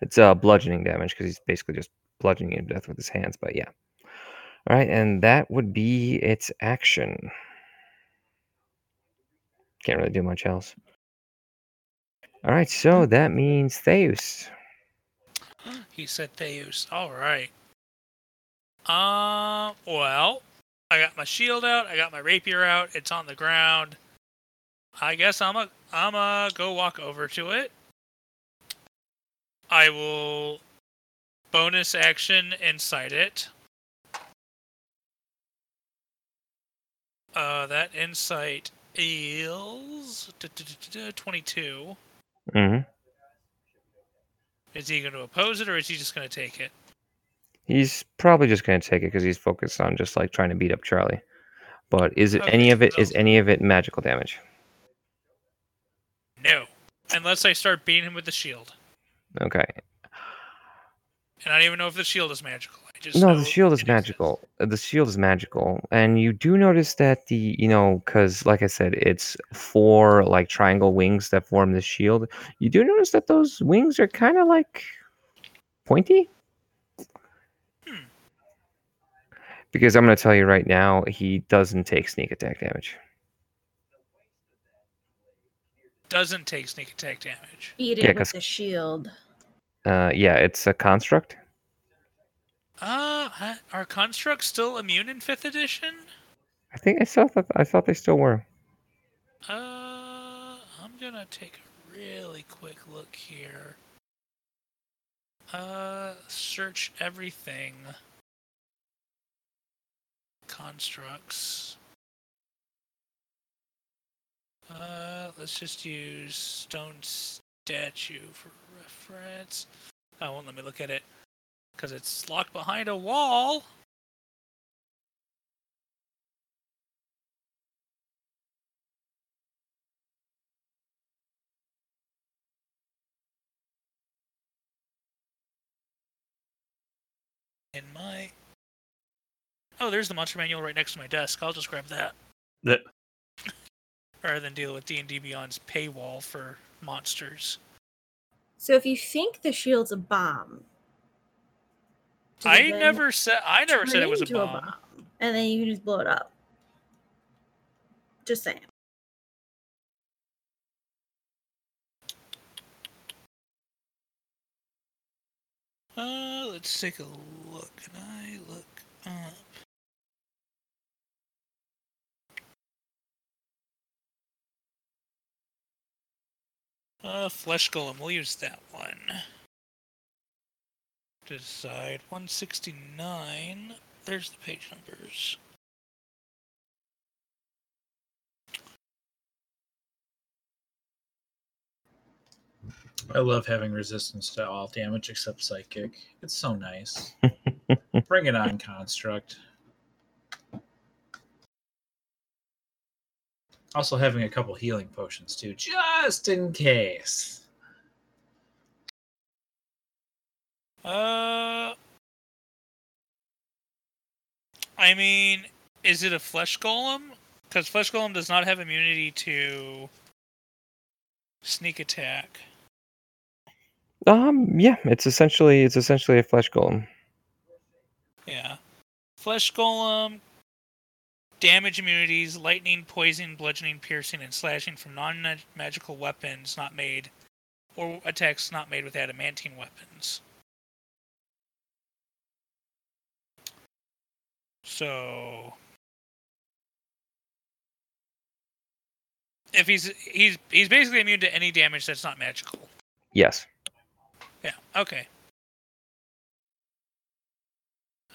It's uh bludgeoning damage because he's basically just bludgeoning you to death with his hands, but yeah. All right, and that would be its action. Can't really do much else. All right, so that means Theus. He said Theus. All right. Uh, well, I got my shield out. I got my rapier out. It's on the ground. I guess I'm a I'm a go walk over to it. I will bonus action inside it. Uh, that insight is 22. Hmm Is he going to oppose it or is he just going to take it? He's probably just going to take it because he's focused on just like trying to beat up Charlie. But is it any Okay, of it? Is any of it magical damage? No. Unless I start beating him with the shield. Okay. And I don't even know if the shield is magical. I just No, the shield is it exists. magical. Uh, The shield is magical, and you do notice that the you know because like I said, it's four like triangle wings that form the shield. You do notice that those wings are kind of like pointy. Hmm. Because I'm going to tell you right now, he doesn't take sneak attack damage. Doesn't take sneak attack damage. Beat it Yeah, with 'cause- the shield. Uh, yeah, it's a construct. Uh, are constructs still immune in fifth edition? I think I saw that. I thought they still were. Uh, I'm gonna take a really quick look here. Uh, search everything. Constructs. Uh, let's just use stone statue for reference. Oh, won't let me look at it because it's locked behind a wall. In my. Oh, there's the monster manual right next to my desk. I'll just grab that That rather than deal with D and D Beyond's paywall for monsters. So if you think the shield's a bomb, does it I never said. I never said it was a into bomb. and then you can just blow it up. Just saying. Uh, let's take a look. Can I look up? Uh, Flesh Golem. We'll use that one. To decide 169. There's the page numbers. I love having resistance to all damage except psychic. It's so nice. Bring it on, construct. Also having a couple healing potions too, just in case. Uh, I mean, is it a flesh golem? Because flesh golem does not have immunity to sneak attack. Um, yeah, it's essentially it's essentially a flesh golem. Yeah, flesh golem. Damage immunities: lightning, poison, bludgeoning, piercing, and slashing from non-magical weapons not made, or attacks not made with adamantine weapons. So if he's he's he's basically immune to any damage that's not magical. Yes. Yeah. Okay.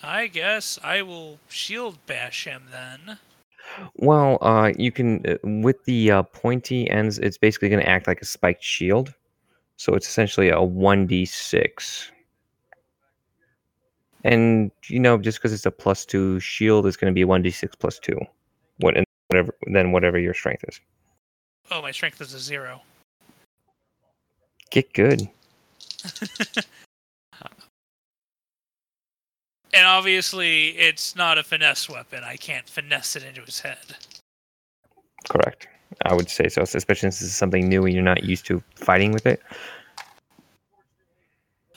I guess I will shield bash him then. Well, uh, you can uh, with the uh, pointy ends. It's basically going to act like a spiked shield, so it's essentially a one d six. And you know, just because it's a plus two shield, it's going to be one d six plus two. What and whatever then whatever your strength is. Oh, my strength is a zero. Get good. And obviously, it's not a finesse weapon. I can't finesse it into his head. Correct. I would say so, especially since this is something new and you're not used to fighting with it.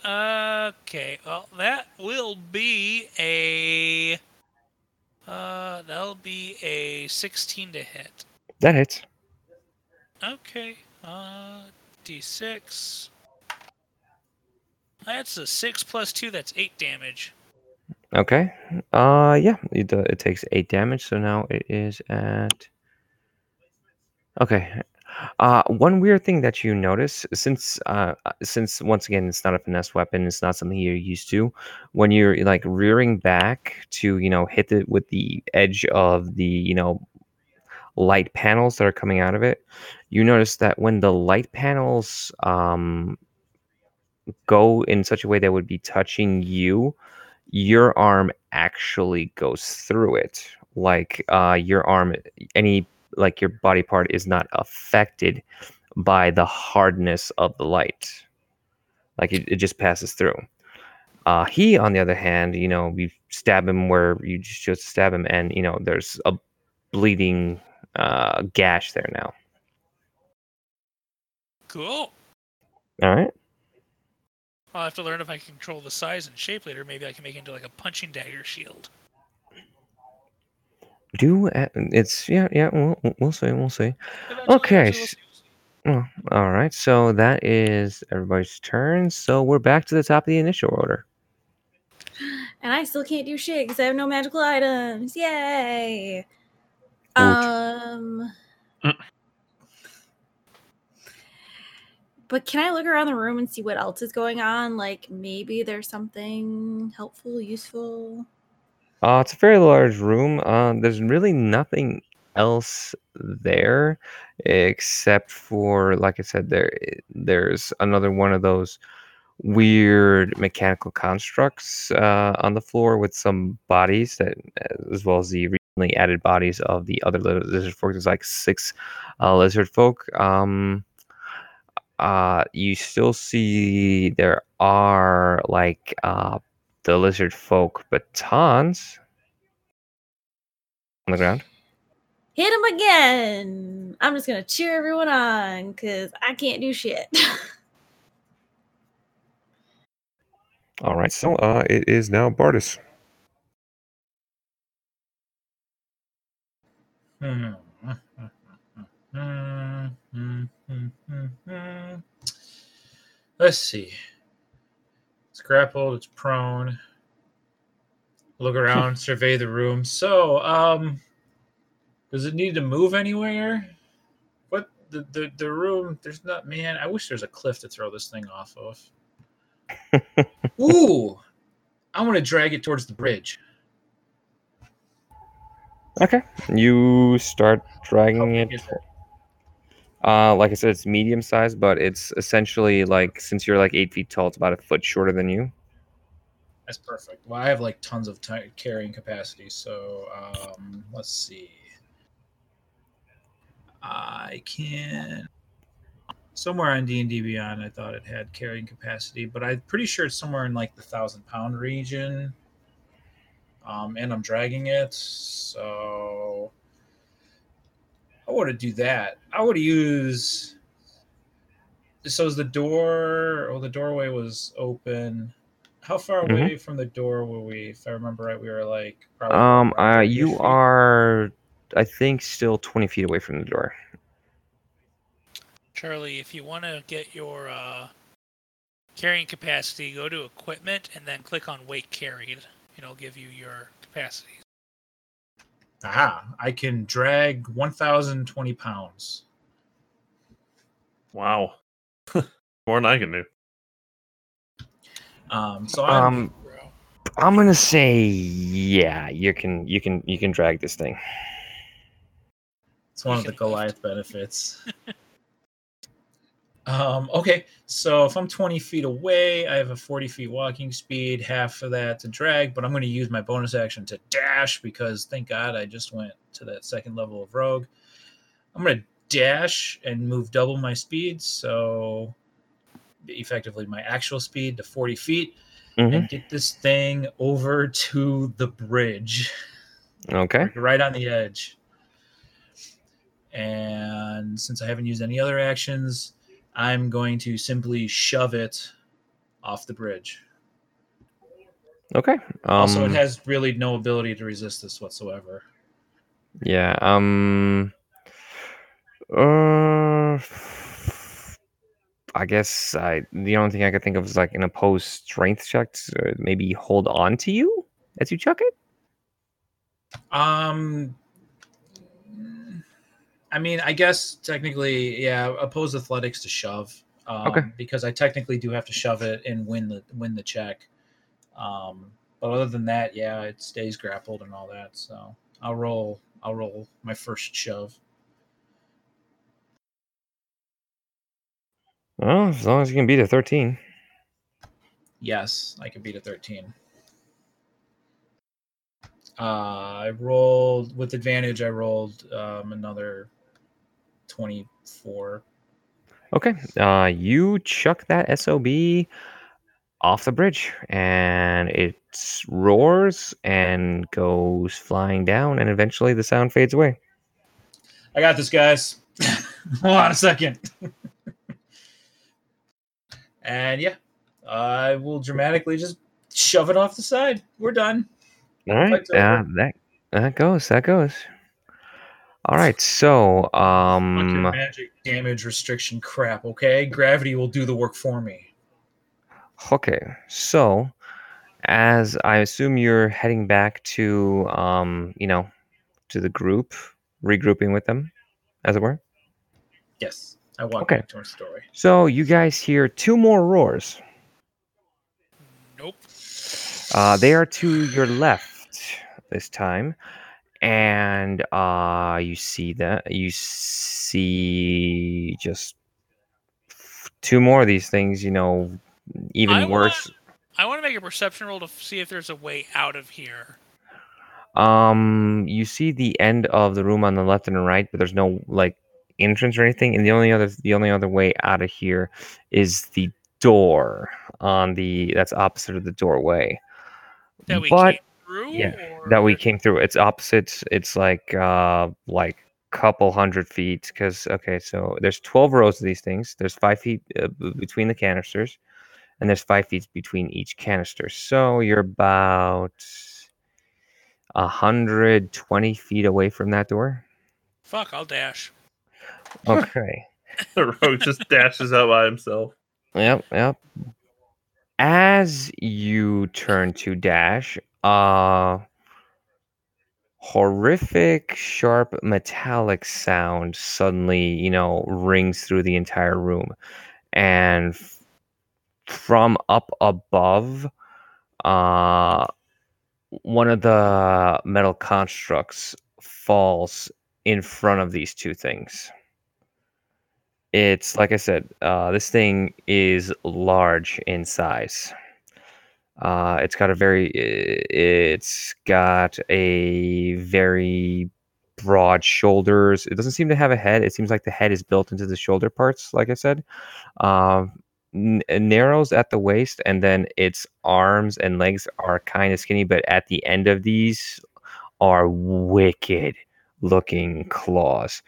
Okay, well, that will be a. Uh, that'll be a 16 to hit. That hits. Okay, uh, d6. That's a 6 plus 2, that's 8 damage. Okay. Uh, yeah, it, do- it takes eight damage, so now it is at. Okay. Uh, one weird thing that you notice, since uh, uh, since once again it's not a finesse weapon, it's not something you're used to. When you're like rearing back to you know hit it with the edge of the you know light panels that are coming out of it, you notice that when the light panels um go in such a way that would be touching you, your arm actually goes through it. Like uh, your arm, any like your body part is not affected by the hardness of the light. Like it, it just passes through. Uh, he, on the other hand, you know, you stab him where you just just stab him, and you know, there's a bleeding uh, gash there now. Cool. All right. I'll have to learn if I can control the size and shape later. Maybe I can make it into like a punching dagger shield. Do uh, it's yeah yeah we'll we'll see we'll see. Okay, eventually we'll s- see. Oh, all right. So that is everybody's turn. So we're back to the top of the initial order. And I still can't do shit because I have no magical items. Yay! Ouch. Um. Mm. But can I look around the room and see what else is going on? Like maybe there's something helpful, useful. Uh, it's a very large room. Uh, there's really nothing else there except for, like I said, there there's another one of those weird mechanical constructs uh, on the floor with some bodies that, as well as the recently added bodies of the other li- lizard folk. There's like six uh, lizard folk. Um, uh, you still see there are like uh, the lizard folk batons on the ground. Hit him again. I'm just gonna cheer everyone on because I can't do shit. All right, so uh, it is now Bardis. Hmm. Hmm, hmm. Let's see. It's grappled, it's prone. Look around, survey the room. So, um does it need to move anywhere? What the, the the room there's not man, I wish there's a cliff to throw this thing off of. Ooh. I want to drag it towards the bridge. Okay. You start dragging it. it? Uh, like I said, it's medium size, but it's essentially like since you're like eight feet tall, it's about a foot shorter than you. That's perfect. Well, I have like tons of ti carrying capacity, so um, let's see. I can somewhere on D and D Beyond. I thought it had carrying capacity, but I'm pretty sure it's somewhere in like the thousand pound region. Um, and I'm dragging it, so I want to do that. I would use. So is the door? Oh, the doorway was open. How far Mhm. away from the door were we? If I remember right, we were like probably Um, around uh, you feet. are, I think, still twenty feet away from the door. Charlie, if you want to get your uh, carrying capacity, go to equipment and then click on weight carried. and It'll give you your capacity. Aha! I can drag 1,020 pounds. Wow. More than I can do. Um, so I'm Um, I'm gonna say, yeah, you can, you can, you can drag this thing. It's one of the. Goliath benefits. um, okay, so if I'm 20 feet away, I have a 40 feet walking speed, half of that to drag, but I'm going to use my bonus action to dash because thank God I just went to that second level of rogue. I'm going to dash and move double my speed, so effectively my actual speed to 40 feet, hmm and get this thing over to the bridge Okay. right on the edge. And since I haven't used any other actions, I'm going to simply shove it off the bridge. Okay. Um, also, it has really no ability to resist this whatsoever. Yeah. Um. Uh. I guess I. The only thing I could think of is like an opposed strength check. To maybe hold on to you as you chuck it. Um, I mean, I guess technically, yeah, oppose athletics to shove. Um, Okay. Because I technically do have to shove it and win the win the check. Um, but other than that, yeah, it stays grappled and all that. So I'll roll. I'll roll my first shove. Well, as long as you can beat a thirteen. Yes, I can beat a 13. Uh, I rolled with advantage. I rolled um, another 24. Okay. Uh, you chuck that sob off the bridge, and it roars and goes flying down, and eventually the sound fades away. I got this, guys. Hold on a second. and yeah, I will dramatically just shove it off the side. We're done. All right. Over. Uh, that that goes. That goes. All right, so Fuck your um, magic damage restriction crap, okay? Gravity will do the work for me. okay, so as I assume you're heading back to um, you know, to the group, regrouping with them, as it were. Yes. I walk Okay. back to our story. So you guys hear two more roars. Nope. Uh, they are to your left this time, and uh, you see that you see just two more of these things. You know, even I want- worse. I want to make a perception roll to see if there's a way out of here. Um, you see the end of the room on the left and the right, but there's no like entrance or anything. And the only other the only other way out of here is the door on the that's opposite of the doorway. That we but came through. yeah, or... that we came through. It's opposite. It's like uh like couple hundred feet because okay, so there's twelve rows of these things. There's five feet uh, between the canisters, and there's five feet between each canister. So you're about a hundred twenty feet away from that door. Fuck, I'll dash. Okay. The rogue just dashes out by himself. Yep, yep. As you turn to dash, uh horrific sharp metallic sound suddenly, you know, rings through the entire room. And f- from up above, uh one of the metal constructs falls in front of these two things. It's like I said, uh, this thing is large in size. Uh, it's got a very, it's got a very broad shoulders. It doesn't seem to have a head. It seems like the head is built into the shoulder parts. Like I said, um, n- narrows at the waist, and then its arms and legs are kind of skinny. But at the end of these are wicked looking claws.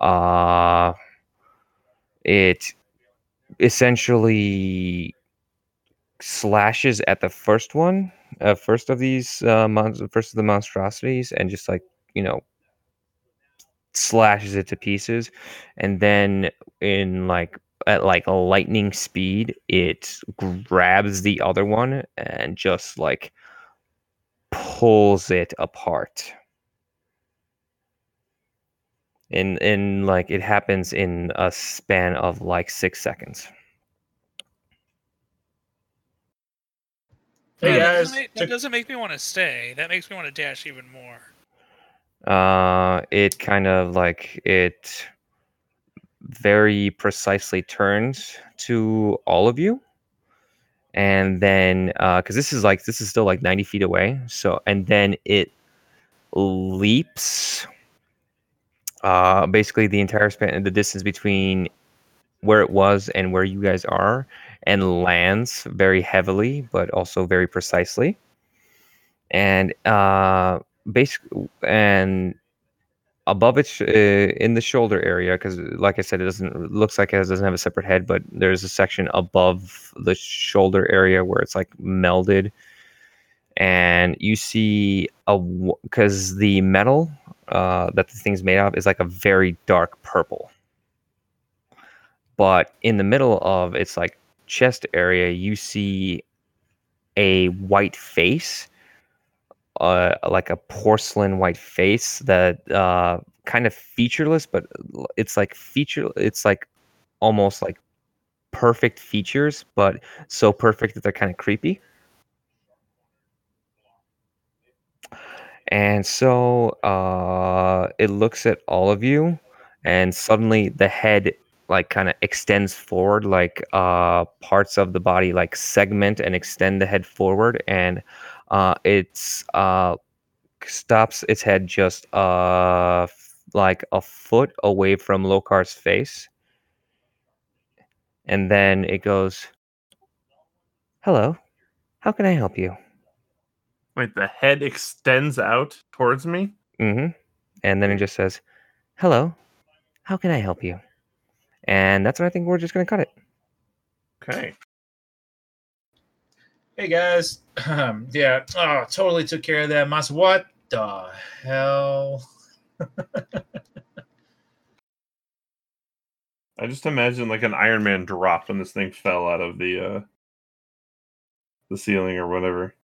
Uh, it essentially slashes at the first one, uh, first of these, uh, mon- first of the monstrosities, and just like you know, slashes it to pieces, and then in like at like lightning speed, it grabs the other one and just like pulls it apart. In in like it happens in a span of like six seconds. Hey that doesn't make, that doesn't make me want to stay. That makes me want to dash even more. Uh, it kind of like it very precisely turns to all of you, and then because this is like this is still like ninety feet away, so and then it leaps. Uh, basically the entire span, the distance between where it was and where you guys are, and lands very heavily, but also very precisely. And uh, basically, and above it, sh- uh, in the shoulder area, because like I said, it doesn't looks like it doesn't have a separate head, but there's a section above the shoulder area where it's like melded, and you see a because the metal uh, that the thing's made of is like a very dark purple but in the middle of its like chest area you see a white face uh, like a porcelain white face that uh, kind of featureless but it's like feature it's like almost like perfect features but so perfect that they're kind of creepy. And so uh, it looks at all of you and suddenly the head like kind of extends forward like uh parts of the body like segment and extend the head forward and uh it's uh stops its head just uh f- like a foot away from Lokar's face. And then it goes hello how can i help you? Wait, the head extends out towards me. mm-hmm. And then it just says hello how can i help you and that's when i think we're just gonna cut it Okay. Hey guys, um, yeah, oh, totally took care of that. Mas, what the hell? I just imagine like an Iron Man drop when this thing fell out of the uh the ceiling or whatever.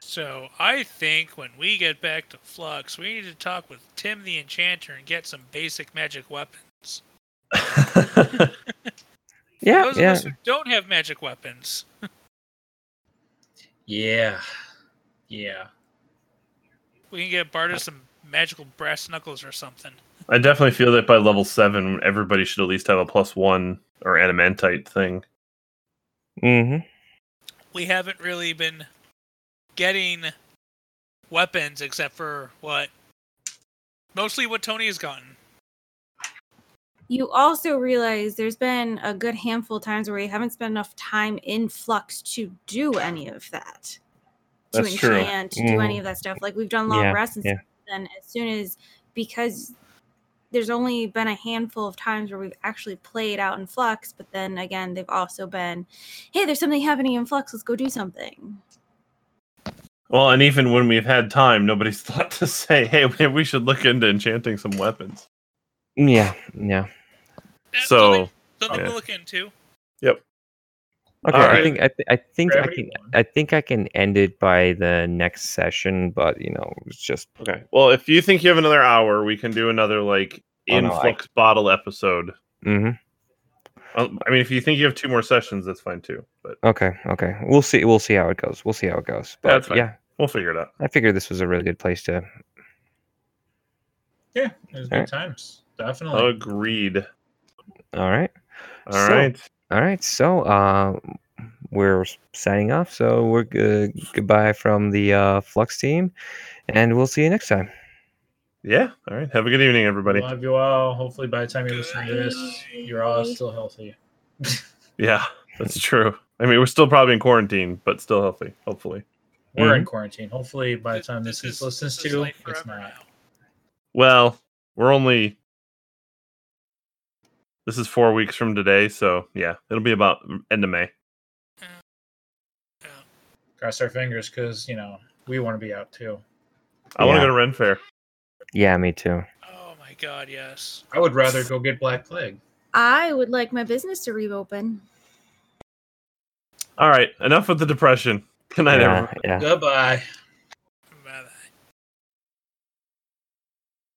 So I think when we get back to Flux, we need to talk with Tim the Enchanter and get some basic magic weapons. Yeah, Those yeah. of us who don't have magic weapons. Yeah. Yeah. We can get Barda some magical brass knuckles or something. I definitely feel that by level seven, everybody should at least have a plus one or adamantite thing. Mm-hmm. We haven't really been getting weapons except for what mostly what Tony has gotten. You also realize there's been a good handful of times where we haven't spent enough time in flux to do any of that. To That's true. enchant, to do any mm-hmm. of that stuff. Like we've done long Yeah, rests and yeah. stuff. Then as soon as because there's only been a handful of times where we've actually played out in flux, but then again, they've also been, hey, there's something happening in flux, let's go do something. Well, and even when we've had time, nobody's thought to say, "Hey, we should look into enchanting some weapons." Yeah, yeah. Yeah, So, something, something yeah. to look into. Yep. Okay, I think I, th- I think I can one. I think I can end it by the next session, but you know, it's just Okay. Well, if you think you have another hour, we can do another like Oh, no, I- influx bottle episode. hmm Um, I mean, if you think you have two more sessions, that's fine too. But okay, okay. We'll see. We'll see how it goes. We'll see how it goes. But that's fine. yeah, we'll figure it out. I figured this was a really good place to. Yeah. It was good Alright. times. Definitely. Agreed. All right, All So- right. all right. So, uh, we're signing off. So we're good. Goodbye from the uh, Flux team, and we'll see you next time. Yeah. All right. Have a good evening, everybody. Love you all. Hopefully, by the time you listen to this, you're all still healthy. Yeah, that's true. I mean, we're still probably in quarantine, but still healthy. Hopefully. We're in quarantine. Hopefully, by the time this, this is is- listens to, it's not. Well, we're only. This is four weeks from today, so yeah, it'll be about end of May. Cross our fingers because you know we want to be out too. I want to Yeah. go to Ren Fair. Yeah, me too. Oh my god, yes. I would rather go get Black Plague. I would like my business to reopen. All right, enough with the depression. Good night, Yeah, everyone. yeah. Goodbye.